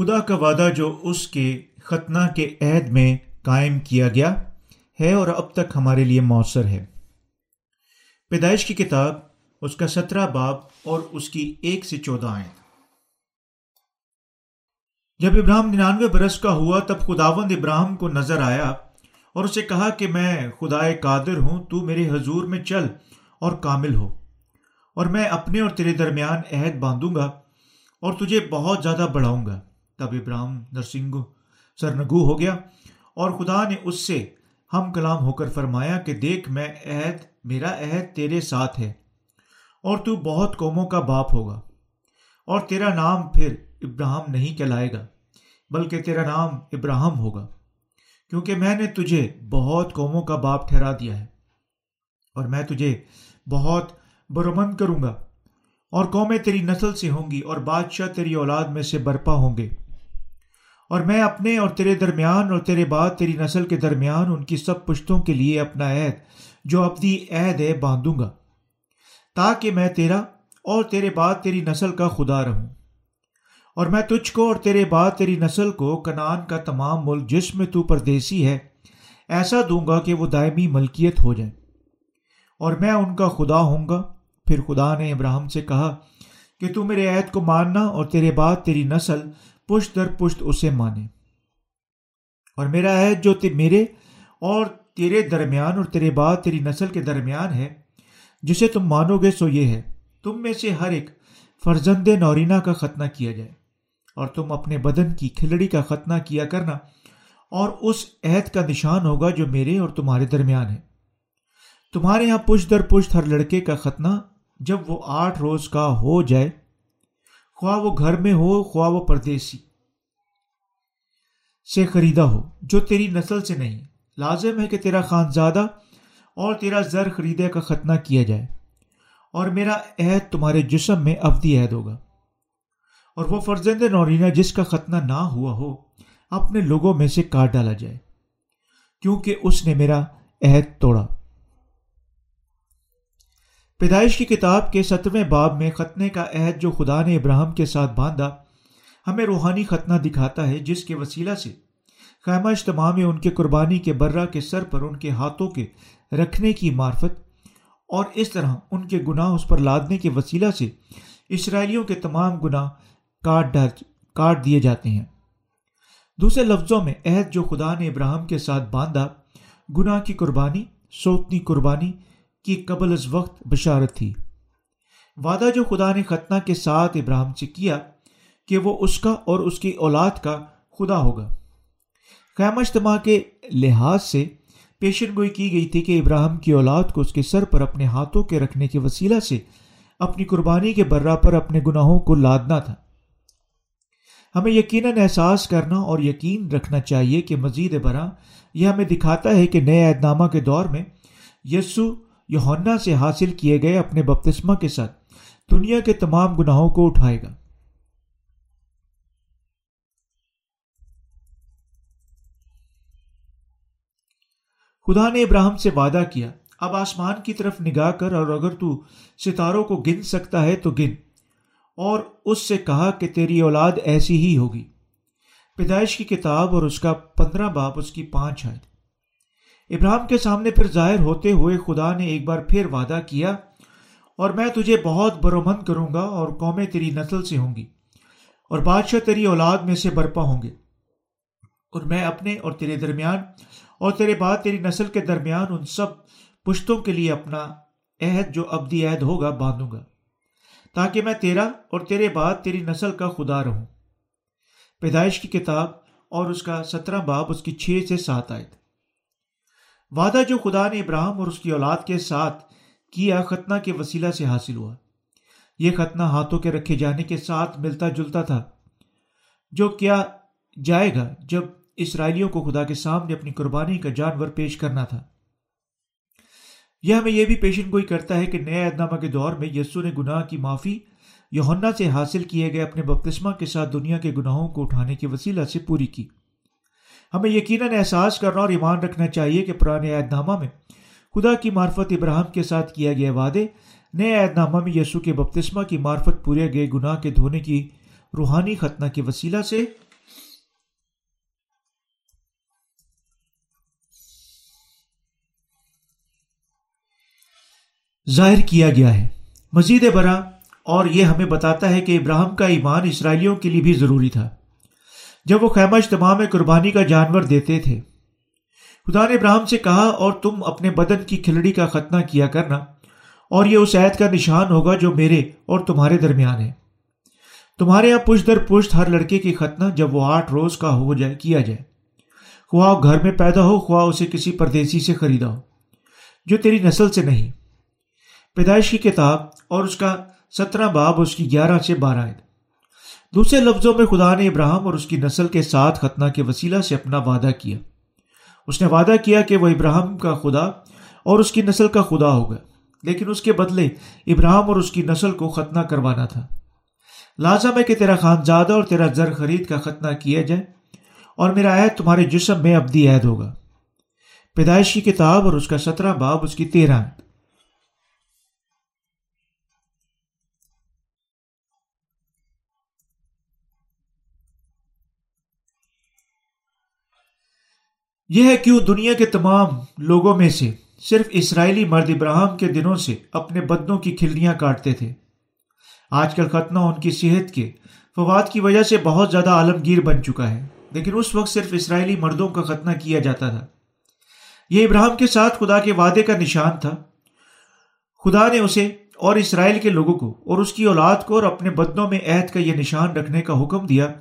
خدا کا وعدہ جو اس کے ختنہ کے عہد میں قائم کیا گیا ہے اور اب تک ہمارے لیے مؤثر ہے۔ پیدائش کی کتاب، اس کا سترہ باب اور اس کی ایک سے چودہ آئیں جب ابراہم ننانوے برس کا ہوا تب خداوند ابراہم کو نظر آیا اور اسے کہا کہ میں خدائے قادر ہوں، تو میرے حضور میں چل اور کامل ہو اور میں اپنے اور تیرے درمیان عہد باندھوں گا اور تجھے بہت زیادہ بڑھاؤں گا۔ تب ابراہم نرسنگ سرنگو ہو گیا اور خدا نے اس سے ہم کلام ہو کر فرمایا کہ دیکھ، میں عہد، میرا عہد تیرے ساتھ ہے اور تو بہت قوموں کا باپ ہوگا اور تیرا نام پھر ابراہم نہیں کہلائے گا، بلکہ تیرا نام ابراہم ہوگا، کیونکہ میں نے تجھے بہت قوموں کا باپ ٹھہرا دیا ہے اور میں تجھے بہت برمند کروں گا اور قومیں تیری نسل سے ہوں گی اور بادشاہ تیری اولاد میں سے برپا ہوں گے۔ اور میں اپنے اور تیرے درمیان اور تیرے بعد تیری نسل کے درمیان ان کی سب پشتوں کے لیے اپنا عہد، جو اپنی عہد ہے، باندھوں گا، تاکہ میں تیرا اور تیرے بعد تیری نسل کا خدا رہوں۔ اور میں تجھ کو اور تیرے بعد تیری نسل کو کنان کا تمام ملک جس میں تو پردیسی ہے، ایسا دوں گا کہ وہ دائمی ملکیت ہو جائے۔ اور میں ان کا خدا ہوں گا۔ پھر خدا نے ابراہم سے کہا کہ تو میرے عہد کو ماننا اور تیرے بعد تیری نسل پشت در پشت اسے مانے۔ اور میرا عہد جو میرے اور تیرے درمیان اور تیرے بعد تیری نسل کے درمیان ہے، جسے تم مانو گے سو یہ ہے، تم میں سے ہر ایک فرزند نورینا کا ختنہ کیا جائے۔ اور تم اپنے بدن کی کھلڑی کا ختنہ کیا کرنا، اور اس عہد کا نشان ہوگا جو میرے اور تمہارے درمیان ہے۔ تمہارے یہاں پشت در پشت ہر لڑکے کا ختنہ جب وہ آٹھ روز کا ہو جائے، خواہ وہ گھر میں ہو، خواہ وہ پردیسی۔ سے خریدا ہو، جو تیری نسل سے نہیں۔ لازم ہے کہ تیرا خانزادہ اور تیرا زر خریدے کا ختنہ کیا جائے۔ اور میرا عہد تمہارے جسم میں افدی عہد ہوگا۔ اور وہ فرزند نورینہ جس کا ختنہ نہ ہوا ہو، اپنے لوگوں میں سے کاٹ ڈالا جائے۔ کیونکہ اس نے میرا عہد توڑا۔ پیدائش کی کتاب کے ستویں باب میں ختنے کا عہد جو خدا نے ابراہم کے ساتھ باندھا ہمیں روحانی ختنہ دکھاتا ہے جس کے وسیلہ سے خیمہ اجتماع میں ان کے قربانی کے برہ کے سر پر ان کے ہاتھوں کے رکھنے کی معرفت اور اس طرح ان کے گناہ اس پر لادنے کے وسیلہ سے اسرائیلیوں کے تمام گناہ کاٹ کاٹ دیے جاتے ہیں۔ دوسرے لفظوں میں عہد جو خدا نے ابراہم کے ساتھ باندھا، گناہ کی قربانی، سوتنی قربانی کی قبل از وقت بشارت تھی۔ وعدہ جو خدا نے ختنہ کے ساتھ ابراہم سے کیا کہ وہ اس کا اور اس کی اولاد کا خدا ہوگا۔ قیام اجتماع کے لحاظ سے پیشن گوئی کی گئی تھی کہ ابراہم کی اولاد کو اس کے سر پر اپنے ہاتھوں کے رکھنے کے وسیلہ سے اپنی قربانی کے برا پر اپنے گناہوں کو لادنا تھا۔ ہمیں یقیناً احساس کرنا اور یقین رکھنا چاہیے کہ مزید برآں یہ ہمیں دکھاتا ہے کہ نئے اعتنامہ نامہ کے دور میں یسو یونا سے حاصل کیے گئے اپنے بپتسمہ کے ساتھ دنیا کے تمام گناہوں کو اٹھائے گا۔ خدا نے ابراہم سے وعدہ کیا، اب آسمان کی طرف نگاہ کر اور اگر تو ستاروں کو گن سکتا ہے تو گن۔ اور اس سے کہا کہ تیری اولاد ایسی ہی ہوگی۔ پیدائش کی کتاب اور اس کا پندرہ باپ، اس کی پانچ آئے ابراہم کے سامنے پھر ظاہر ہوتے ہوئے خدا نے ایک بار پھر وعدہ کیا، اور میں تجھے بہت برومند کروں گا اور قومیں تیری نسل سے ہوں گی، اور بادشاہ تیری اولاد میں سے برپا ہوں گے۔ اور میں اپنے اور تیرے درمیان اور تیرے بعد تیری نسل کے درمیان ان سب پشتوں کے لیے اپنا عہد جو ابدی عہد ہوگا باندھوں گا، تاکہ میں تیرا اور تیرے بعد تیری نسل کا خدا رہوں۔ پیدائش کی کتاب اور اس کا سترہ باب اس کی چھ سے سات آئے وعدہ جو خدا نے ابراہم اور اس کی اولاد کے ساتھ کیا ختنہ کے وسیلہ سے حاصل ہوا۔ یہ ختنہ ہاتھوں کے رکھے جانے کے ساتھ ملتا جلتا تھا۔ جو کیا جائے گا جب اسرائیلیوں کو خدا کے سامنے اپنی قربانی کا جانور پیش کرنا تھا۔ یہ ہمیں یہ بھی پیشن گوئی کرتا ہے کہ نئے ادنامہ کے دور میں یسو نے گناہ کی معافی یونا سے حاصل کیے گئے اپنے بپتسمہ کے ساتھ دنیا کے گناہوں کو اٹھانے کے وسیلہ سے پوری کی۔ ہمیں یقیناً احساس کرنا اور ایمان رکھنا چاہیے کہ پرانے عہد نامہ میں خدا کی معرفت ابراہم کے ساتھ کیا گیا وعدے، نئے عہد نامہ میں یسو کے بپتسمہ کی معرفت پورے گئے گناہ کے دھونے کی روحانی ختنہ کے وسیلہ سے ظاہر کیا گیا ہے۔ مزید برآں، اور یہ ہمیں بتاتا ہے کہ ابراہم کا ایمان اسرائیلیوں کے لیے بھی ضروری تھا۔ جب وہ خیمہ اجتماع میں قربانی کا جانور دیتے تھے۔ خدا نے ابراہم سے کہا، اور تم اپنے بدن کی کھلڑی کا ختنہ کیا کرنا، اور یہ اس عید کا نشان ہوگا جو میرے اور تمہارے درمیان ہے۔ تمہارے یہاں پشت در پشت ہر لڑکے کی ختنہ جب وہ آٹھ روز کا ہو جائے، کیا جائے۔ خواہ گھر میں پیدا ہو، خواہ اسے کسی پردیسی سے خریدا ہو، جو تیری نسل سے نہیں۔ پیدائش کی کتاب اور اس کا سترہ باب اس کی گیارہ سے بارہ ہے دوسرے لفظوں میں خدا نے ابراہم اور اس کی نسل کے ساتھ ختنہ کے وسیلہ سے اپنا وعدہ کیا۔ اس نے وعدہ کیا کہ وہ ابراہم کا خدا اور اس کی نسل کا خدا ہوگا، لیکن اس کے بدلے ابراہم اور اس کی نسل کو ختنہ کروانا تھا۔ لازم ہے کہ تیرا خانزادہ اور تیرا زر خرید کا ختنہ کیا جائے اور میرا عہد تمہارے جسم میں ابدی عہد ہوگا۔ پیدائش کی کتاب اور اس کا سترہ باب اس کی تیرہ یہ ہے کیوں دنیا کے تمام لوگوں میں سے صرف اسرائیلی مرد ابراہم کے دنوں سے اپنے بدنوں کی کھلڑیاں کاٹتے تھے۔ آج کل ختنہ ان کی صحت کے فواد کی وجہ سے بہت زیادہ عالمگیر بن چکا ہے، لیکن اس وقت صرف اسرائیلی مردوں کا ختنہ کیا جاتا تھا۔ یہ ابراہم کے ساتھ خدا کے وعدے کا نشان تھا۔ خدا نے اسے اور اسرائیل کے لوگوں کو اور اس کی اولاد کو اور اپنے بدنوں میں عہد کا یہ نشان رکھنے کا حکم دیا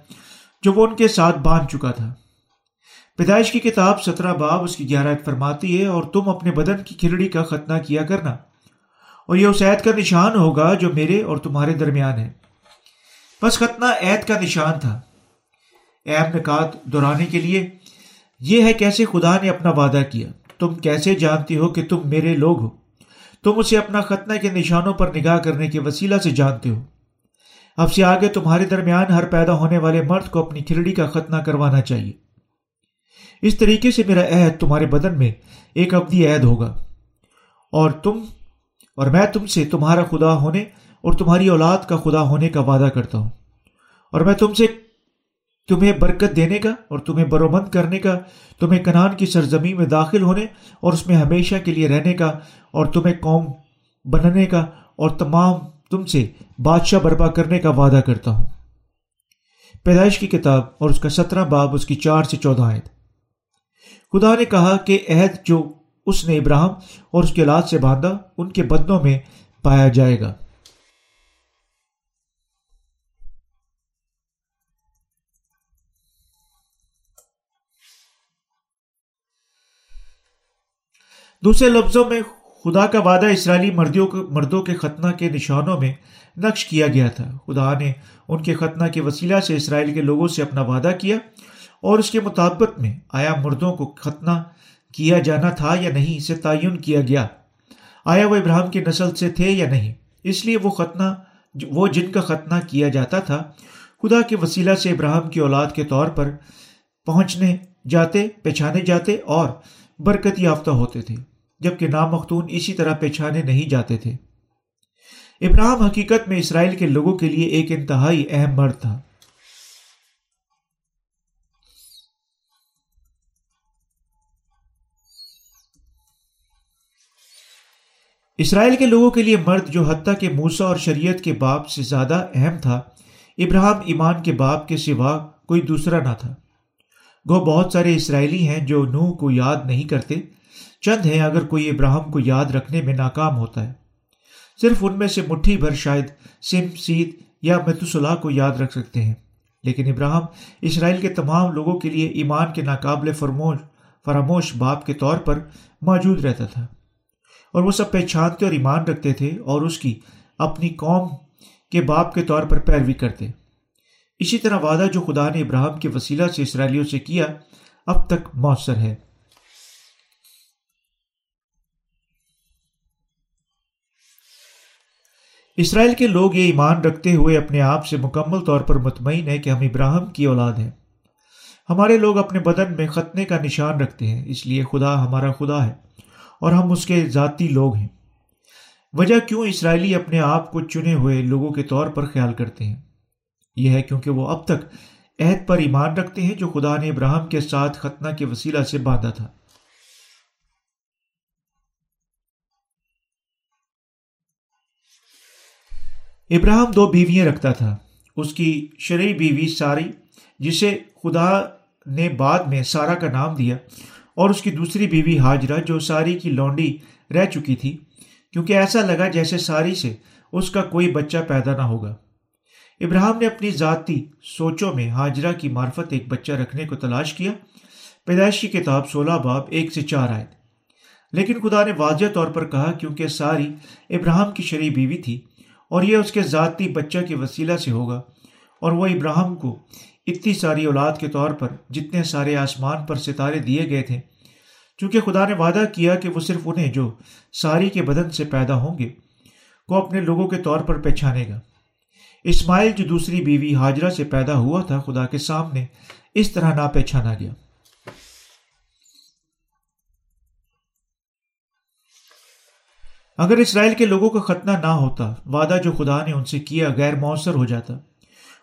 جو وہ ان کے ساتھ باندھ چکا تھا۔ پیدائش کی کتاب سترہ باب اس کی گہرائت فرماتی ہے، اور تم اپنے بدن کی کھلڑی کا ختنہ کیا کرنا۔ اور یہ اس عید کا نشان ہوگا جو میرے اور تمہارے درمیان ہے۔ بس ختنہ عید کا نشان تھا۔ اہم نکات دہرانے کے لیے۔ یہ ہے کیسے خدا نے اپنا وعدہ کیا۔ تم کیسے جانتی ہو کہ تم میرے لوگ ہو۔ تم اسے اپنا ختنہ کے نشانوں پر نگاہ کرنے کے وسیلہ سے جانتے ہو۔ اب سے آگے تمہارے درمیان ہر پیدا ہونے والے مرد کو اپنی کھلڑی کا ختنہ کروانا چاہیے۔ اس طریقے سے میرا عہد تمہارے بدن میں ایک ابدی عہد ہوگا۔ اور تم، اور میں تم سے تمہارا خدا ہونے اور تمہاری اولاد کا خدا ہونے کا وعدہ کرتا ہوں۔ اور میں تم سے تمہیں برکت دینے کا اور تمہیں برومند کرنے کا، تمہیں کنان کی سرزمین میں داخل ہونے اور اس میں ہمیشہ کے لیے رہنے کا اور تمہیں قوم بننے کا اور تمام تم سے بادشاہ برپا کرنے کا وعدہ کرتا ہوں۔ پیدائش کی کتاب اور اس کا سترہ باب، اس کی چار سے چودہ آئے خدا نے کہا کہ عہد جو اس نے ابراہم اور اس کے اولاد سے باندھا، ان کے بدنوں میں پایا جائے گا۔ دوسرے لفظوں میں، خدا کا وعدہ اسرائیلی مردوں مردوں کے ختنہ کے نشانوں میں نقش کیا گیا تھا۔ خدا نے ان کے ختنہ کے وسیلہ سے اسرائیل کے لوگوں سے اپنا وعدہ کیا۔ اور اس کے مطابق میں آیا مردوں کو ختنہ کیا جانا تھا یا نہیں، اسے تعین کیا گیا۔ آیا وہ ابراہم کی نسل سے تھے یا نہیں؟ اس لیے وہ ختنہ، وہ جن کا ختنہ کیا جاتا تھا، خدا کے وسیلہ سے ابراہم کی اولاد کے طور پر پہنچنے جاتے، پہچانے جاتے اور برکت یافتہ ہوتے تھے، جبکہ نام مختون اسی طرح پہچانے نہیں جاتے تھے۔ ابراہم حقیقت میں اسرائیل کے لوگوں کے لیے ایک انتہائی اہم مرد تھا۔ اسرائیل کے لوگوں کے لیے مرد جو حتیٰ کے موسا اور شریعت کے باپ سے زیادہ اہم تھا ابراہم ایمان کے باپ کے سوا کوئی دوسرا نہ تھا۔ گو، بہت سارے اسرائیلی ہیں جو نوح کو یاد نہیں کرتے۔ چند ہیں اگر کوئی ابراہم کو یاد رکھنے میں ناکام ہوتا ہے۔ صرف ان میں سے مٹھی بھر شاید سم سید یا متوسلح کو یاد رکھ سکتے ہیں۔ لیکن ابراہم اسرائیل کے تمام لوگوں کے لیے ایمان کے ناقابل فرموش، فراموش باپ کے طور پر موجود رہتا تھا۔ اور وہ سب پہچانتے اور ایمان رکھتے تھے اور اس کی اپنی قوم کے باپ کے طور پر پیروی کرتے۔ اسی طرح وعدہ جو خدا نے ابراہم کے وسیلہ سے اسرائیلیوں سے کیا، اب تک مؤثر ہے۔ اسرائیل کے لوگ یہ ایمان رکھتے ہوئے اپنے آپ سے مکمل طور پر مطمئن ہے کہ ہم ابراہم کی اولاد ہیں۔ ہمارے لوگ اپنے بدن میں ختنے کا نشان رکھتے ہیں، اس لیے خدا ہمارا خدا ہے۔ اور ہم اس کے ذاتی لوگ ہیں۔ وجہ کیوں اسرائیلی اپنے آپ کو چنے ہوئے لوگوں کے طور پر خیال کرتے ہیں؟ یہ ہے کیونکہ وہ اب تک عہد پر ایمان رکھتے ہیں جو خدا نے ابراہم کے ساتھ ختنہ کے وسیلہ سے باندھا تھا۔ ابراہم دو بیویاں رکھتا تھا۔ اس کی شرعی بیوی ساری، جسے خدا نے بعد میں سارا کا نام دیا اور اس کی دوسری بیوی حاجرہ جو ساری کی لونڈی رہ چکی تھی، کیونکہ ایسا لگا جیسے ساری سے اس کا کوئی بچہ پیدا نہ ہوگا۔ ابراہم نے اپنی ذاتی سوچوں میں حاجرہ کی معرفت ایک بچہ رکھنے کو تلاش کیا۔ پیدائشی کتاب سولہ باب ایک سے چار آئے لیکن خدا نے واضح طور پر کہا کیونکہ ساری ابراہم کی شرعی بیوی تھی اور یہ اس کے ذاتی بچہ کے وسیلہ سے ہوگا اور وہ ابراہم کو اتنی ساری اولاد کے طور پر جتنے سارے آسمان پر ستارے دیے گئے تھے، چونکہ خدا نے وعدہ کیا کہ وہ صرف انہیں جو ساری کے بدن سے پیدا ہوں گے کو اپنے لوگوں کے طور پر پہچانے گا۔ اسماعیل جو دوسری بیوی حاجرہ سے پیدا ہوا تھا، خدا کے سامنے اس طرح نہ پہچانا گیا۔ اگر اسرائیل کے لوگوں کا ختنہ نہ ہوتا، وعدہ جو خدا نے ان سے کیا غیر مؤثر ہو جاتا۔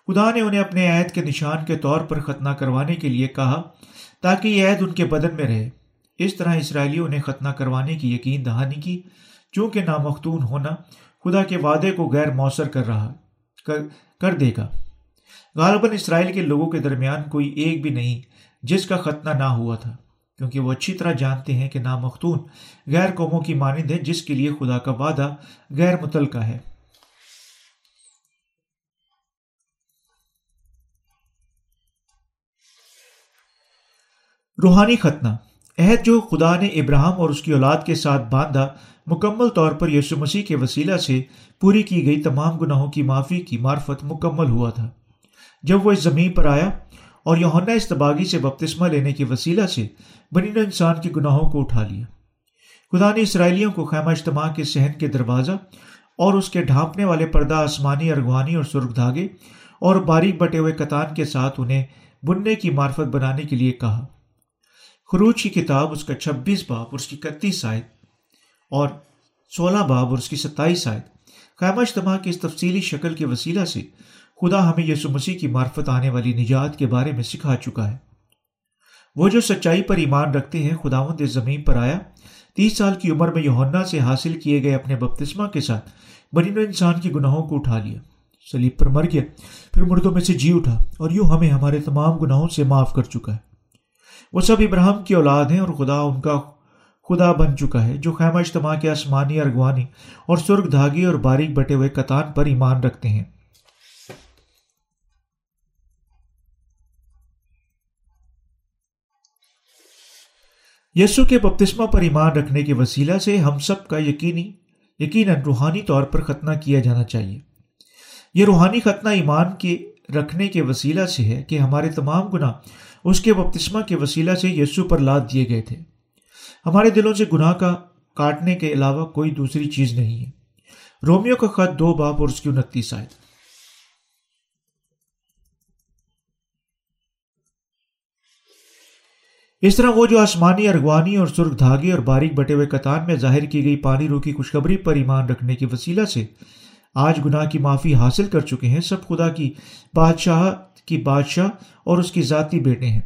خدا نے انہیں اپنے عہد کے نشان کے طور پر ختنہ کروانے کے لیے کہا تاکہ یہ عہد ان کے بدن میں رہے۔ اس طرح اسرائیلیوں نے ختنہ کروانے کی یقین دہانی کی، چونکہ نامختون ہونا خدا کے وعدے کو غیر مؤثر کر رہا، کر کر دے گا۔ غالباً اسرائیل کے لوگوں کے درمیان کوئی ایک بھی نہیں جس کا ختنہ نہ ہوا تھا، کیونکہ وہ اچھی طرح جانتے ہیں کہ نامختون غیر قوموں کی مانند ہے جس کے لیے خدا کا وعدہ غیر متعلقہ ہے۔ روحانی ختنہ۔ عہد جو خدا نے ابراہم اور اس کی اولاد کے ساتھ باندھا، مکمل طور پر یسو مسیح کے وسیلہ سے پوری کی گئی تمام گناہوں کی معافی کی معرفت مکمل ہوا تھا۔ جب وہ اس زمین پر آیا اور یونا استباغی سے بپتسمہ لینے کے وسیلہ سے بنی انسان کے گناہوں کو اٹھا لیا۔ خدا نے اسرائیلیوں کو خیمہ اجتماع کے صحن کے دروازہ اور اس کے ڈھانپنے والے پردہ آسمانی، ارغوانی اور سرخ دھاگے اور باریک بٹے ہوئے کتان کے ساتھ انہیں بننے کی معرفت بنانے کے لیے کہا۔ خروج کی کتاب اس کا چھبیس باب اور اس کی اکتیس آئے اور سولہ باب اور اس کی ستائیس آئے خیمہ اجتماع کی اس تفصیلی شکل کے وسیلہ سے خدا ہمیں یسو مسیح کی معرفت آنے والی نجات کے بارے میں سکھا چکا ہے۔ وہ جو سچائی پر ایمان رکھتے ہیں، خداوند اس زمین پر آیا۔ تیس سال کی عمر میں یونا سے حاصل کیے گئے اپنے بپتسمہ کے ساتھ بنی انسان کی گناہوں کو اٹھا لیا۔ سلیب پر مر گیا، پھر مردوں میں سے جی اٹھا اور یوں ہمیں ہمارے تمام گناہوں سے معاف کر چکا ہے۔ وہ سب ابراہم کی اولاد ہیں اور خدا ان کا خدا بن چکا ہے، جو خیمہ اجتماع کے آسمانی ارغوانی اور سرخ دھاگی اور باریک بٹے ہوئے کتان پر ایمان رکھتے ہیں۔ یسو کے بپتسمہ پر ایمان رکھنے کے وسیلہ سے ہم سب کا یقینی، یقیناً روحانی طور پر ختنہ کیا جانا چاہیے۔ یہ روحانی ختنہ ایمان کے رکھنے کے وسیلہ سے ہے کہ ہمارے تمام گناہ اس کے بپتسمہ کے وسیلہ سے یسو پر لاد دیے گئے تھے۔ ہمارے دلوں سے گناہ کا کاٹنے کے علاوہ کوئی دوسری چیز نہیں ہے۔ رومیو کا خط دو باپ اور اس کی انتیس آئے اس طرح وہ جو آسمانی، ارغوانی اور سرخ دھاگے اور باریک بٹے ہوئے کتان میں ظاہر کی گئی پانی رو کی خوشخبری پر ایمان رکھنے کے وسیلہ سے آج گناہ کی معافی حاصل کر چکے ہیں، سب خدا کی بادشاہ کی بادشاہ اور اس کی ذاتی بیٹے ہیں۔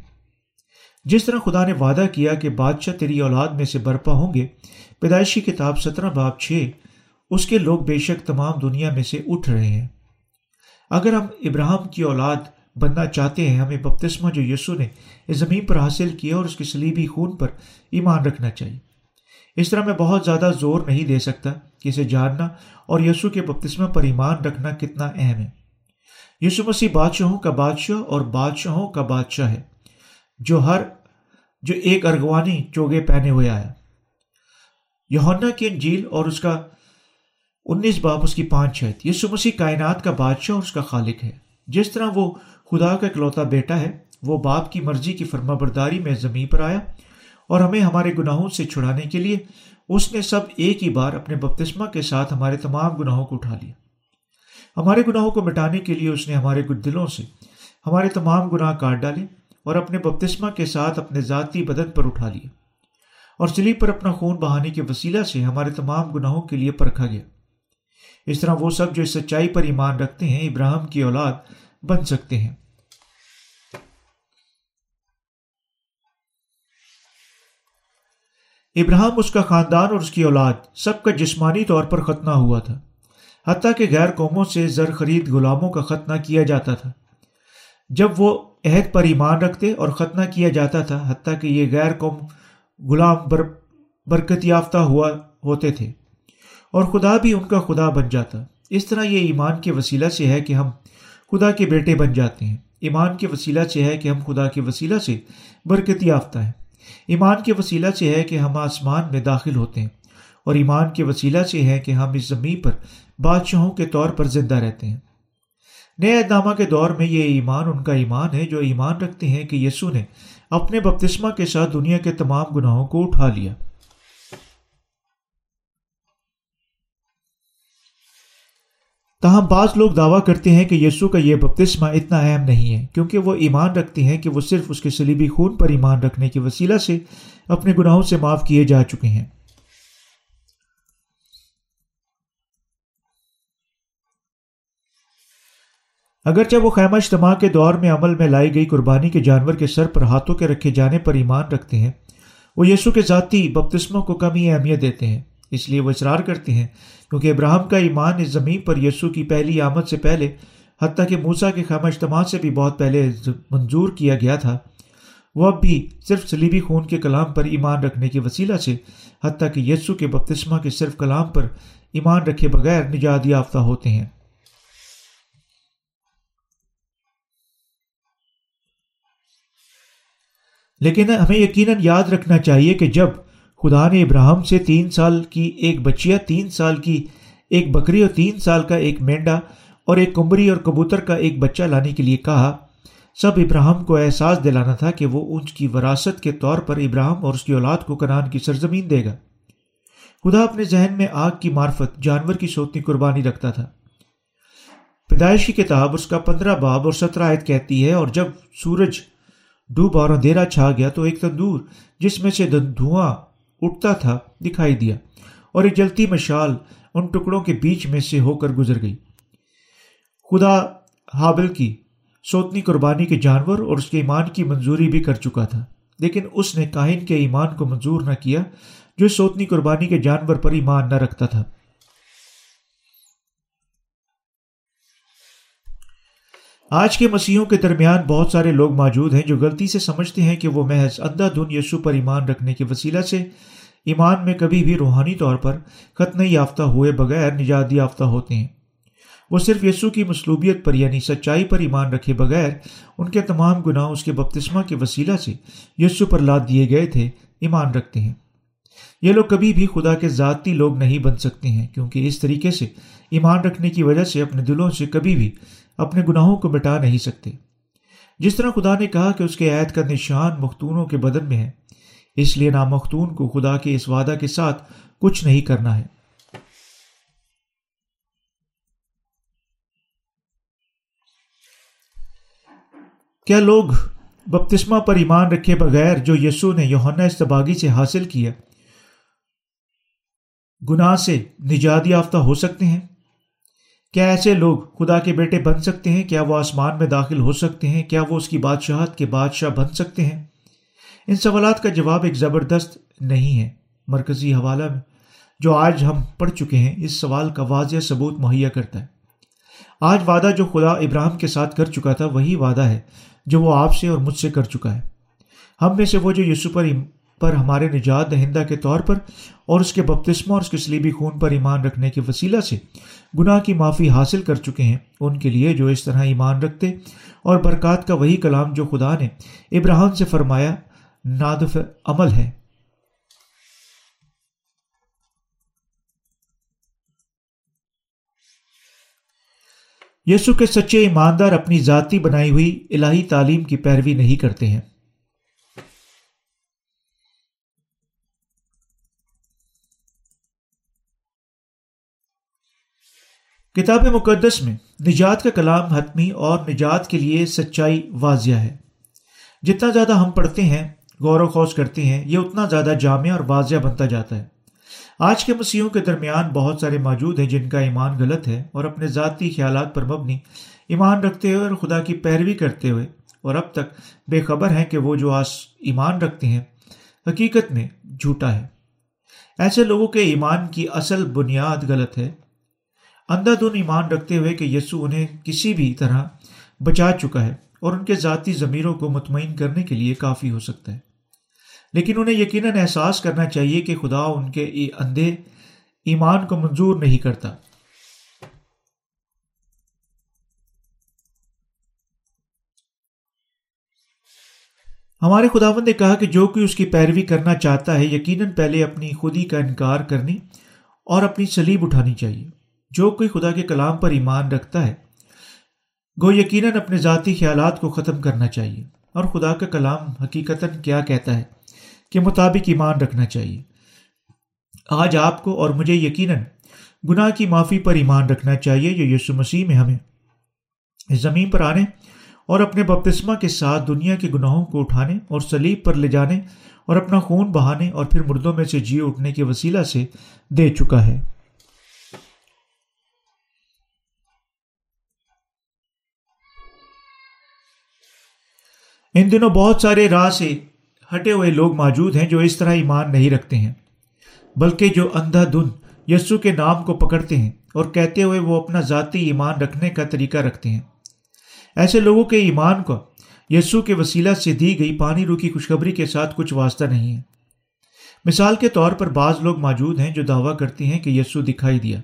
جس طرح خدا نے وعدہ کیا کہ بادشاہ تیری اولاد میں سے برپا ہوں گے، پیدائشی کتاب سترہ باب چھ، اس کے لوگ بے شک تمام دنیا میں سے اٹھ رہے ہیں۔ اگر ہم ابراہم کی اولاد بننا چاہتے ہیں، ہمیں بپتسمہ جو یسو نے اس زمین پر حاصل کیا اور اس کے سلیبی خون پر ایمان رکھنا چاہیے۔ اس طرح میں بہت زیادہ زور نہیں دے سکتا۔ کہ اسے جاننا اور یسو کے بپتسمہ پر ایمان رکھنا کتنا اہم ہے۔ یسو مسیح بادشاہوں کا بادشاہ اور بادشاہوں کا بادشاہ ہے، جو ہر، جو ایک ارغوانی چوگے پہنے ہوئے آیا۔ یونا کی انجیل اور اس کا انیس باپ اس کی پانچ ہے یسو مسیح کائنات کا بادشاہ اور اس کا خالق ہے۔ جس طرح وہ خدا کا اکلوتا بیٹا ہے، وہ باپ کی مرضی کی فرما برداری میں زمین پر آیا اور ہمیں ہمارے گناہوں سے چھڑانے کے لیے اس نے سب ایک ہی بار اپنے بپتسمہ کے ساتھ ہمارے تمام گناہوں کو اٹھا لیا۔ ہمارے گناہوں کو مٹانے کے لیے اس نے ہمارے دلوں سے ہمارے تمام گناہ کاٹ ڈالے اور اپنے بپتسمہ کے ساتھ اپنے ذاتی بدن پر اٹھا لیا اور سلیب پر اپنا خون بہانے کے وسیلہ سے ہمارے تمام گناہوں کے لیے پرکھا گیا۔ اس طرح وہ سب جو اس سچائی پر ایمان رکھتے ہیں ابراہم کی اولاد بن سکتے ہیں۔ ابراہم اس کا خاندان اور اس کی اولاد سب کا جسمانی طور پر ختنہ ہوا تھا، حتیٰ کہ غیر قوموں سے زر خرید غلاموں کا ختنہ کیا جاتا تھا۔ جب وہ عہد پر ایمان رکھتے اور ختنہ کیا جاتا تھا، حتیٰ کہ یہ غیر قوم غلام بر، برکت یافتہ ہوا ہوتے تھے۔ اور خدا بھی ان کا خدا بن جاتا۔ اس طرح یہ ایمان کے وسیلہ سے ہے کہ ہم خدا کے بیٹے بن جاتے ہیں۔ ایمان کے وسیلہ سے ہے کہ ہم خدا کے وسیلہ سے برکت یافتہ ہیں۔ ایمان کے وسیلہ سے ہے کہ ہم آسمان میں داخل ہوتے ہیں، اور ایمان کے وسیلہ سے ہے کہ ہم اس زمین پر بادشاہوں کے طور پر زندہ رہتے ہیں۔ نئے ادامہ کے دور میں یہ ایمان ان کا ایمان ہے جو ایمان رکھتے ہیں کہ یسو نے اپنے بپتسمہ کے ساتھ دنیا کے تمام گناہوں کو اٹھا لیا۔ تاہم بعض لوگ دعویٰ کرتے ہیں کہ یسو کا یہ بپتسمہ اتنا اہم نہیں ہے، کیونکہ وہ ایمان رکھتے ہیں کہ وہ صرف اس کے سلیبی خون پر ایمان رکھنے کے وسیلہ سے اپنے گناہوں سے معاف کیے جا چکے ہیں۔ اگرچہ وہ خیمہ اجتماع کے دور میں عمل میں لائی گئی قربانی کے جانور کے سر پر ہاتھوں کے رکھے جانے پر ایمان رکھتے ہیں، وہ یسو کے ذاتی بپتسموں کو کم ہی اہمیت دیتے ہیں۔ اس لیے وہ اصرار کرتے ہیں، کیونکہ ابراہم کا ایمان اس زمین پر یسو کی پہلی آمد سے پہلے، حتیٰ کہ موسا کے خیمہ اجتماع سے بھی بہت پہلے منظور کیا گیا تھا۔ وہ اب بھی صرف سلیبی خون کے کلام پر ایمان رکھنے کے وسیلہ سے، حتیٰ کہ یسو کے بپتسمہ کے صرف کلام پر ایمان رکھے بغیر نجات یافتہ ہوتے ہیں۔ لیکن ہمیں یقیناً یاد رکھنا چاہیے کہ جب خدا نے ابراہم سے تین سال کی ایک بچیا، تین سال کی ایک بکری اور تین سال کا ایک مینڈا اور ایک کمبری اور کبوتر کا ایک بچہ لانے کے لیے کہا۔ سب ابراہم کو احساس دلانا تھا کہ وہ ان کی وراثت کے طور پر ابراہم اور اس کی اولاد کو کنان کی سرزمین دے گا۔ خدا اپنے ذہن میں آگ کی معرفت، جانور کی سوتنی قربانی رکھتا تھا۔ پیدائشی کتاب اس کا پندرہ باب اور سترہ آیت کہتی ہے، اور جب سورج ڈوب اور اندھیرا چھا گیا تو ایک تندور، جس میں سے دھواں اٹھتا تھا، دکھائی دیا۔ اور یہ جلتی مشال ان ٹکڑوں کے بیچ میں سے ہو کر گزر گئی۔ خدا حابل کی سوتنی قربانی کے جانور اور اس کے ایمان کی منظوری بھی کر چکا تھا۔ لیکن اس نے کاہن کے ایمان کو منظور نہ کیا، جو سوتنی قربانی کے جانور پر ایمان نہ رکھتا تھا۔ آج کے مسیحوں کے درمیان بہت سارے لوگ موجود ہیں جو غلطی سے سمجھتے ہیں کہ وہ محض اندھا دھن یسو پر ایمان رکھنے کے وسیلہ سے ایمان میں کبھی بھی روحانی طور پر ختم یافتہ ہوئے بغیر نجات یافتہ ہوتے ہیں۔ وہ صرف یسو کی مصلوبیت پر یعنی سچائی پر ایمان رکھے بغیر ان کے تمام گناہ اس کے بپتسمہ کے وسیلہ سے یسو پر لاد دیے گئے تھے، ایمان رکھتے ہیں۔ یہ لوگ کبھی بھی خدا کے ذاتی لوگ نہیں بن سکتے ہیں، کیونکہ اس طریقے سے ایمان رکھنے کی وجہ سے اپنے دلوں سے کبھی بھی اپنے گناہوں کو مٹا نہیں سکتے۔ جس طرح خدا نے کہا کہ اس کے عید کا نشان مختونوں کے بدن میں ہے، اس لیے نامختون کو خدا کے اس وعدہ کے ساتھ کچھ نہیں کرنا ہے۔ کیا لوگ بپتسمہ پر ایمان رکھے بغیر جو یسو نے یوہنا استباغی سے حاصل کیا، گناہ سے نجات یافتہ ہو سکتے ہیں؟ کیا ایسے لوگ خدا کے بیٹے بن سکتے ہیں؟ کیا وہ آسمان میں داخل ہو سکتے ہیں؟ کیا وہ اس کی بادشاہت کے بادشاہ بن سکتے ہیں؟ ان سوالات کا جواب ایک زبردست نہیں ہے۔ مرکزی حوالہ میں جو آج ہم پڑھ چکے ہیں، اس سوال کا واضح ثبوت مہیا کرتا ہے۔ آج وعدہ جو خدا ابراہم کے ساتھ کر چکا تھا، وہی وعدہ ہے جو وہ آپ سے اور مجھ سے کر چکا ہے۔ ہم میں سے وہ جو یسو پر پر ہمارے نجات دہندہ کے طور پر اور اس کے بپتسمہ اور اس کے سلیبی خون پر ایمان رکھنے کے وسیلہ سے گناہ کی معافی حاصل کر چکے ہیں، ان کے لیے جو اس طرح ایمان رکھتے اور برکات کا وہی کلام جو خدا نے ابراہم سے فرمایا، نادف عمل ہے۔ یسو کے سچے ایماندار اپنی ذاتی بنائی ہوئی الہی تعلیم کی پیروی نہیں کرتے ہیں۔ کتاب مقدس میں نجات کا کلام حتمی اور نجات کے لیے سچائی واضح ہے۔ جتنا زیادہ ہم پڑھتے ہیں، غور و خوص کرتے ہیں، یہ اتنا زیادہ جامع اور واضح بنتا جاتا ہے۔ آج کے مسیحوں کے درمیان بہت سارے موجود ہیں جن کا ایمان غلط ہے اور اپنے ذاتی خیالات پر مبنی ایمان رکھتے ہوئے اور خدا کی پیروی کرتے ہوئے۔ اور اب تک بے خبر ہیں کہ وہ جو آس ایمان رکھتے ہیں، حقیقت میں جھوٹا ہے۔ ایسے لوگوں کے ایمان کی اصل بنیاد غلط ہے۔ اندھا دن ایمان رکھتے ہوئے کہ یسو انہیں کسی بھی طرح بچا چکا ہے اور ان کے ذاتی ضمیروں کو مطمئن کرنے کے لیے کافی ہو سکتا ہے۔ لیکن انہیں یقیناً احساس کرنا چاہیے کہ خدا ان کے اندھے ایمان کو منظور نہیں کرتا۔ ہمارے خداون نے کہا کہ جو کوئی اس کی پیروی کرنا چاہتا ہے، یقیناً پہلے اپنی خودی کا انکار کرنی اور اپنی سلیب اٹھانی چاہیے۔ جو کوئی خدا کے کلام پر ایمان رکھتا ہے، گو یقیناً اپنے ذاتی خیالات کو ختم کرنا چاہیے اور خدا کا کلام حقیقتاً کیا کہتا ہے کے مطابق ایمان رکھنا چاہیے۔ آج آپ کو اور مجھے یقیناً گناہ کی معافی پر ایمان رکھنا چاہیے جو یسو مسیح میں ہمیں زمین پر آنے اور اپنے بپتسمہ کے ساتھ دنیا کے گناہوں کو اٹھانے اور سلیب پر لے جانے اور اپنا خون بہانے اور پھر مردوں میں سے جیو اٹھنے کے وسیلہ سے دے چکا ہے۔ ان دنوں بہت سارے راہ سے ہٹے ہوئے لوگ موجود ہیں جو اس طرح ایمان نہیں رکھتے ہیں، بلکہ جو اندھا دن یسو کے نام کو پکڑتے ہیں اور کہتے ہوئے وہ اپنا ذاتی ایمان رکھنے کا طریقہ رکھتے ہیں۔ ایسے لوگوں کے ایمان کو یسو کے وسیلہ سے دی گئی پانی رو کی خوشخبری کے ساتھ کچھ واسطہ نہیں ہے۔ مثال کے طور پر بعض لوگ موجود ہیں جو دعویٰ کرتے ہیں کہ یسو دکھائی دیا۔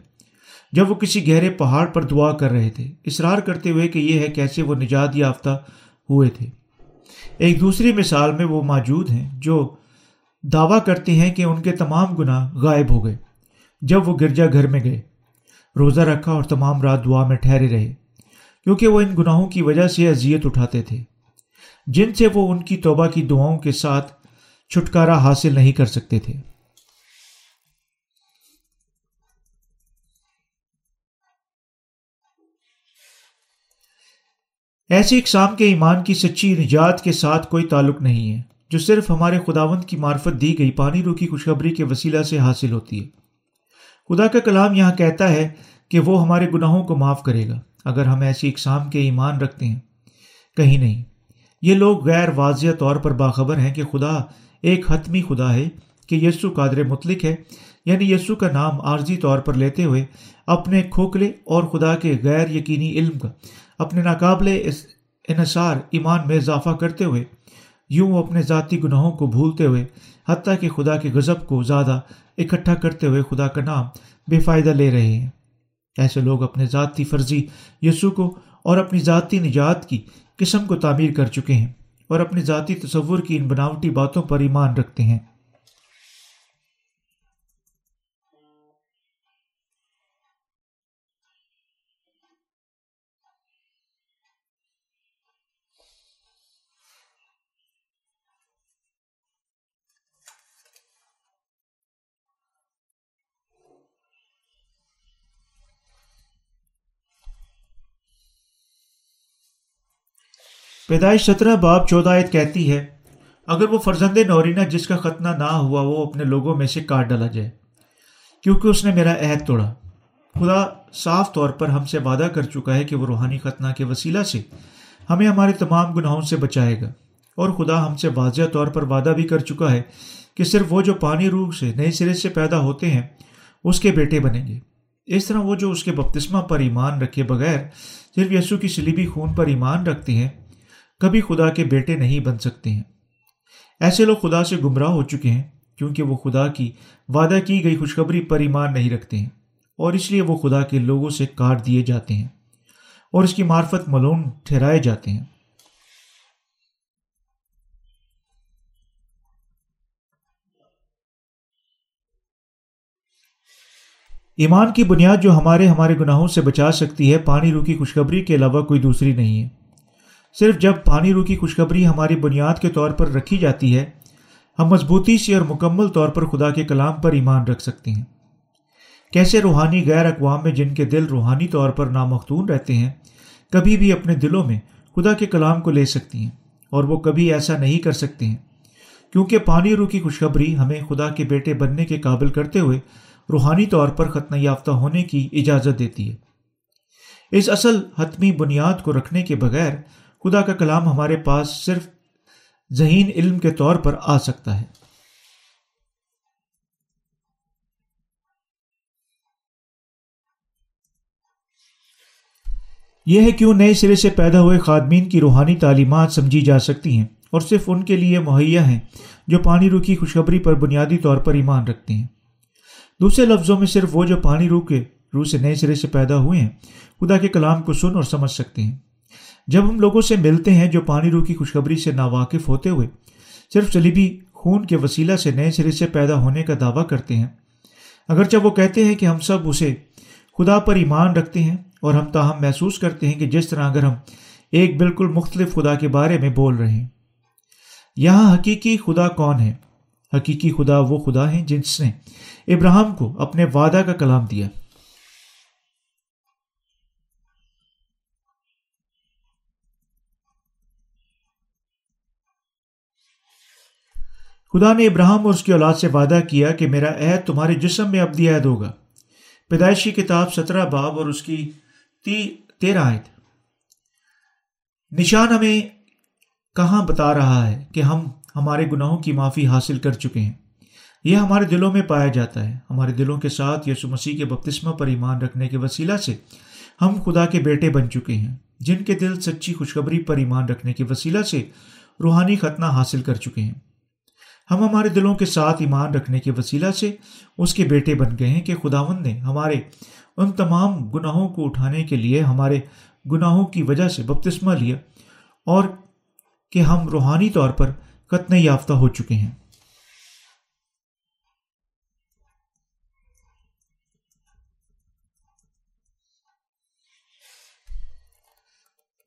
جب وہ کسی گہرے پہاڑ پر دعا کر رہے تھے، اصرار کرتے ہوئے کہ یہ ہے کیسے وہ نجات یافتہ ہوئے تھے۔ ایک دوسری مثال میں وہ موجود ہیں جو دعویٰ کرتے ہیں کہ ان کے تمام گناہ غائب ہو گئے جب وہ گرجا گھر میں گئے، روزہ رکھا اور تمام رات دعا میں ٹھہرے رہے، کیونکہ وہ ان گناہوں کی وجہ سے اذیت اٹھاتے تھے۔ جن سے وہ ان کی توبہ کی دعاؤں کے ساتھ چھٹکارا حاصل نہیں کر سکتے تھے۔ ایسی اقسام کے ایمان کی سچی نجات کے ساتھ کوئی تعلق نہیں ہے، جو صرف ہمارے خداوند کی معرفت دی گئی پانی رو کی خوشخبری کے وسیلہ سے حاصل ہوتی ہے۔ خدا کا کلام یہاں کہتا ہے کہ وہ ہمارے گناہوں کو معاف کرے گا، اگر ہم ایسی اقسام کے ایمان رکھتے ہیں۔ کہیں نہیں، یہ لوگ غیر واضح طور پر باخبر ہیں کہ خدا ایک حتمی خدا ہے، کہ یسو قادر مطلق ہے۔ یعنی یسو کا نام عارضی طور پر لیتے ہوئے اپنے کھوکھلے اور خدا کے غیر یقینی علم کا اپنے ناقابل انحصار ایمان میں اضافہ کرتے ہوئے، یوں وہ اپنے ذاتی گناہوں کو بھولتے ہوئے، حتیٰ کہ خدا کے غضب کو زیادہ اکٹھا کرتے ہوئے خدا کا نام بے فائدہ لے رہے ہیں۔ ایسے لوگ اپنے ذاتی فرضی یسو کو اور اپنی ذاتی نجات کی قسم کو تعمیر کر چکے ہیں اور اپنی ذاتی تصور کی ان بناوٹی باتوں پر ایمان رکھتے ہیں۔ پیدائش سترہ باب چودہ کہتی ہے، اگر وہ فرزند نورینہ جس کا ختنہ نہ ہوا وہ اپنے لوگوں میں سے کاٹ ڈالا جائے، کیونکہ اس نے میرا عہد توڑا۔ خدا صاف طور پر ہم سے وعدہ کر چکا ہے کہ وہ روحانی ختنہ کے وسیلہ سے ہمیں ہمارے تمام گناہوں سے بچائے گا۔ اور خدا ہم سے واضح طور پر وعدہ بھی کر چکا ہے کہ صرف وہ جو پانی روح سے نئے سرے سے پیدا ہوتے ہیں، اس کے بیٹے بنیں گے۔ اس طرح وہ جو اس کے بپتسمہ پر ایمان رکھے بغیر صرف یسو کی سلیبی خون پر ایمان رکھتے ہیں کبھی خدا کے بیٹے نہیں بن سکتے ہیں۔ ایسے لوگ خدا سے گمراہ ہو چکے ہیں کیونکہ وہ خدا کی وعدہ کی گئی خوشخبری پر ایمان نہیں رکھتے ہیں اور اس لیے وہ خدا کے لوگوں سے کاٹ دیے جاتے ہیں اور اس کی معرفت ملون ٹھہرائے جاتے ہیں۔ ایمان کی بنیاد جو ہمارے ہمارے گناہوں سے بچا سکتی ہے، پانی روکی خوشخبری کے علاوہ کوئی دوسری نہیں ہے۔ صرف جب پانی رو کی خوشخبری ہماری بنیاد کے طور پر رکھی جاتی ہے، ہم مضبوطی سے اور مکمل طور پر خدا کے کلام پر ایمان رکھ سکتے ہیں۔ کیسے روحانی غیر اقوام میں جن کے دل روحانی طور پر نامختون رہتے ہیں، کبھی بھی اپنے دلوں میں خدا کے کلام کو لے سکتی ہیں اور وہ کبھی ایسا نہیں کر سکتے ہیں۔ کیونکہ پانی رو کی خوشخبری ہمیں خدا کے بیٹے بننے کے قابل کرتے ہوئے روحانی طور پر ختنہ یافتہ ہونے کی اجازت دیتی ہے۔ اس اصل حتمی بنیاد کو رکھنے کے بغیر خدا کا کلام ہمارے پاس صرف ذہین علم کے طور پر آ سکتا ہے۔ یہ ہے کیوں نئے سرے سے پیدا ہوئے خادمین کی روحانی تعلیمات سمجھی جا سکتی ہیں اور صرف ان کے لیے مہیا ہیں جو پانی روح کی خوشخبری پر بنیادی طور پر ایمان رکھتے ہیں۔ دوسرے لفظوں میں صرف وہ جو پانی روح کے روح سے نئے سرے سے پیدا ہوئے ہیں، خدا کے کلام کو سن اور سمجھ سکتے ہیں۔ جب ہم لوگوں سے ملتے ہیں جو پانی روح کی خوشخبری سے ناواقف ہوتے ہوئے صرف سلیبی خون کے وسیلہ سے نئے سرے سے پیدا ہونے کا دعویٰ کرتے ہیں، اگرچہ وہ کہتے ہیں کہ ہم سب اسے خدا پر ایمان رکھتے ہیں اور ہم تاہم محسوس کرتے ہیں کہ جس طرح اگر ہم ایک بالکل مختلف خدا کے بارے میں بول رہے ہیں۔ یہاں حقیقی خدا کون ہے؟ حقیقی خدا وہ خدا ہیں جس نے ابراہم کو اپنے وعدہ کا کلام دیا۔ خدا نے ابراہم اور اس کی اولاد سے وعدہ کیا کہ میرا عہد تمہارے جسم میں ابدی عہد ہوگا۔ پیدائشی کتاب سترہ باب اور اس کی تی، تیرہ عہد نشان ہمیں کہاں بتا رہا ہے کہ ہم ہمارے گناہوں کی معافی حاصل کر چکے ہیں؟ یہ ہمارے دلوں میں پایا جاتا ہے۔ ہمارے دلوں کے ساتھ یسو مسیح کے بپتسمہ پر ایمان رکھنے کے وسیلہ سے ہم خدا کے بیٹے بن چکے ہیں۔ جن کے دل سچی خوشخبری پر ایمان رکھنے کے وسیلہ سے روحانی ختنہ حاصل کر چکے ہیں۔ ہم ہمارے دلوں کے ساتھ ایمان رکھنے کے وسیلہ سے اس کے بیٹے بن گئے ہیں کہ خداون نے ہمارے ان تمام گناہوں کو اٹھانے کے لیے ہمارے گناہوں کی وجہ سے بپتسمہ لیا اور کہ ہم روحانی طور پر قتن یافتہ ہو چکے ہیں۔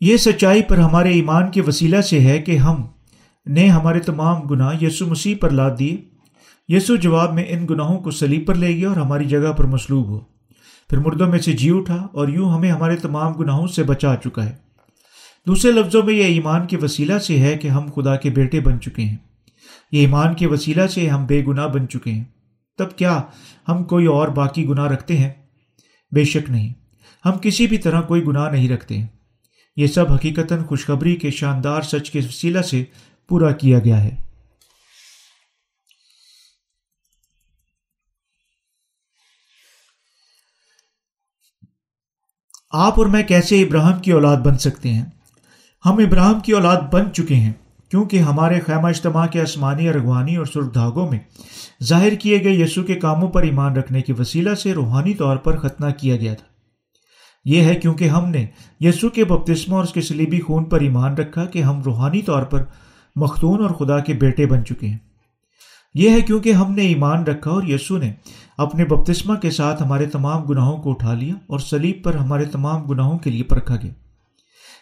یہ سچائی پر ہمارے ایمان کے وسیلہ سے ہے کہ ہم نے ہمارے تمام گناہ یسو مسیح پر لاد دیے۔ یسو جواب میں ان گناہوں کو سلیب پر لے گیا اور ہماری جگہ پر مصلوب ہو پھر مردوں میں سے جی اٹھا اور یوں ہمیں ہمارے تمام گناہوں سے بچا چکا ہے۔ دوسرے لفظوں میں یہ ایمان کے وسیلہ سے ہے کہ ہم خدا کے بیٹے بن چکے ہیں۔ یہ ایمان کے وسیلہ سے ہم بے گناہ بن چکے ہیں۔ تب کیا ہم کوئی اور باقی گناہ رکھتے ہیں؟ بے شک نہیں۔ ہم کسی بھی طرح کوئی گناہ نہیں رکھتے۔ ہیں یہ سب حقیقتاً خوشخبری کے شاندار سچ کے وسیلہ سے پورا کیا گیا ہے۔ آپ اور میں کیسے ابراہم کی اولاد بن سکتے ہیں؟ ہم ابراہم کی اولاد بن چکے ہیں کیونکہ ہمارے خیمہ اجتماع کے آسمانی، ارغوانی اور سرخ دھاگوں میں ظاہر کیے گئے یسو کے کاموں پر ایمان رکھنے کے وسیلہ سے روحانی طور پر ختنہ کیا گیا تھا۔ یہ ہے کیونکہ ہم نے یسو کے بپتسمہ اور اس کے سلیبی خون پر ایمان رکھا کہ ہم روحانی طور پر مختون اور خدا کے بیٹے بن چکے ہیں۔ یہ ہے کیونکہ ہم نے ایمان رکھا اور یسو نے اپنے بپتسمہ کے ساتھ ہمارے تمام گناہوں کو اٹھا لیا اور سلیب پر ہمارے تمام گناہوں کے لیے پرکھا گیا۔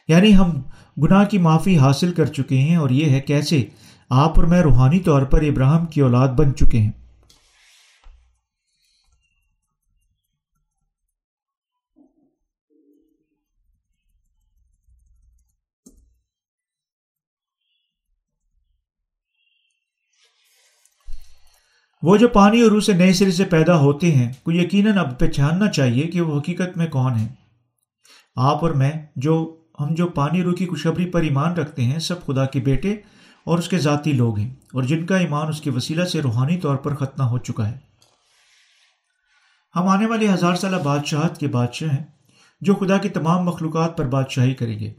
یعنی ہم گناہ کی معافی حاصل کر چکے ہیں اور یہ ہے کیسے آپ اور میں روحانی طور پر ابراہم کی اولاد بن چکے ہیں۔ وہ جو پانی اور روح سے نئے سرے سے پیدا ہوتے ہیں، کو یقیناً اب پہچاننا چاہیے کہ وہ حقیقت میں کون ہیں۔ آپ اور میں، جو ہم جو پانی روح کی خوشخبری پر ایمان رکھتے ہیں، سب خدا کے بیٹے اور اس کے ذاتی لوگ ہیں، اور جن کا ایمان اس کے وسیلہ سے روحانی طور پر ختمہ ہو چکا ہے۔ ہم آنے والے ہزار سالہ بادشاہت کے بادشاہ ہیں، جو خدا کی تمام مخلوقات پر بادشاہی کریں گے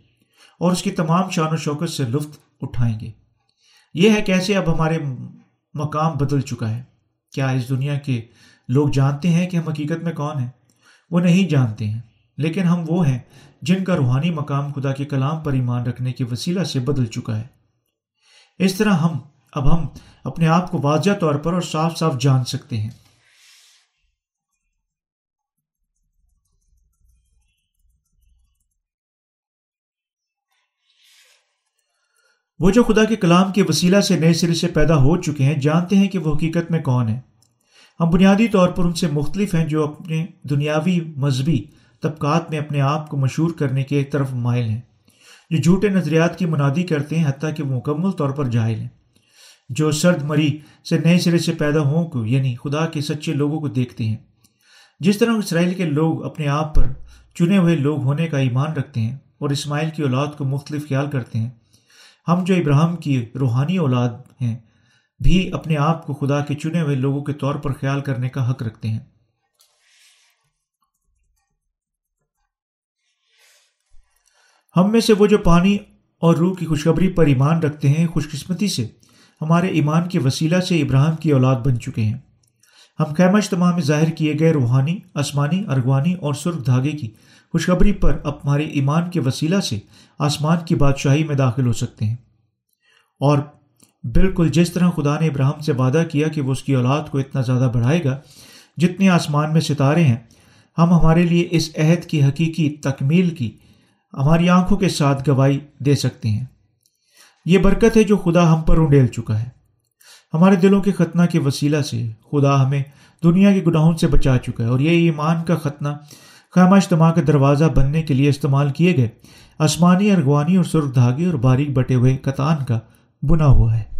اور اس کی تمام شان و شوکت سے لطف اٹھائیں گے۔ یہ ہے کیسے اب ہمارے مقام بدل چکا ہے۔ کیا اس دنیا کے لوگ جانتے ہیں کہ ہم حقیقت میں کون ہیں؟ وہ نہیں جانتے ہیں۔ لیکن ہم وہ ہیں جن کا روحانی مقام خدا کے کلام پر ایمان رکھنے کے وسیلہ سے بدل چکا ہے۔ اس طرح ہم، اب ہم اپنے آپ کو واضح طور پر اور صاف صاف جان سکتے ہیں۔ وہ جو خدا کے کلام کے وسیلہ سے نئے سرے سے پیدا ہو چکے ہیں، جانتے ہیں کہ وہ حقیقت میں کون ہے ہم بنیادی طور پر ان سے مختلف ہیں جو اپنے دنیاوی مذہبی طبقات میں اپنے آپ کو مشہور کرنے کے ایک طرف مائل ہیں، جو جھوٹے نظریات کی منادی کرتے ہیں حتیٰ کہ وہ مکمل طور پر جاہل ہیں۔ جو سرد مری سے نئے سرے سے پیدا ہوں کو یعنی خدا کے سچے لوگوں کو دیکھتے ہیں۔ جس طرح اسرائیل کے لوگ اپنے آپ پر چنے ہوئے لوگ ہونے کا ایمان رکھتے ہیں اور اسماعیل کی اولاد کو مختلف خیال کرتے ہیں ہم جو ابراہم کی روحانی اولاد ہیں، بھی اپنے آپ کو خدا کے چنے ہوئے لوگوں کے طور پر خیال کرنے کا حق رکھتے ہیں۔ ہم میں سے وہ جو پانی اور روح کی خوشخبری پر ایمان رکھتے ہیں خوش قسمتی سے ہمارے ایمان کے وسیلہ سے ابراہم کی اولاد بن چکے ہیں۔ ہم خیمہ اجتماع میں ظاہر کیے گئے روحانی، آسمانی، ارغوانی اور سرخ دھاگے کی خوشخبری پر اب ہمارے ایمان کے وسیلہ سے آسمان کی بادشاہی میں داخل ہو سکتے ہیں۔ اور بالکل جس طرح خدا نے ابراہم سے وعدہ کیا کہ وہ اس کی اولاد کو اتنا زیادہ بڑھائے گا، جتنے آسمان میں ستارے ہیں، ہم ہمارے لیے اس عہد کی حقیقی تکمیل کی ہماری آنکھوں کے ساتھ گواہی دے سکتے ہیں۔ یہ برکت ہے جو خدا ہم پر انڈیل چکا ہے۔ ہمارے دلوں کے ختنہ کے وسیلہ سے خدا ہمیں دنیا کے گناہوں سے بچا چکا ہے اور یہ ایمان کا ختنہ خیمہ اجتماع کا دروازہ بننے کے لیے استعمال کیے گئے۔ آسمانی ارغوانی اور سرخ دھاگے اور باریک بٹے ہوئے کتان کا بنا ہوا ہے۔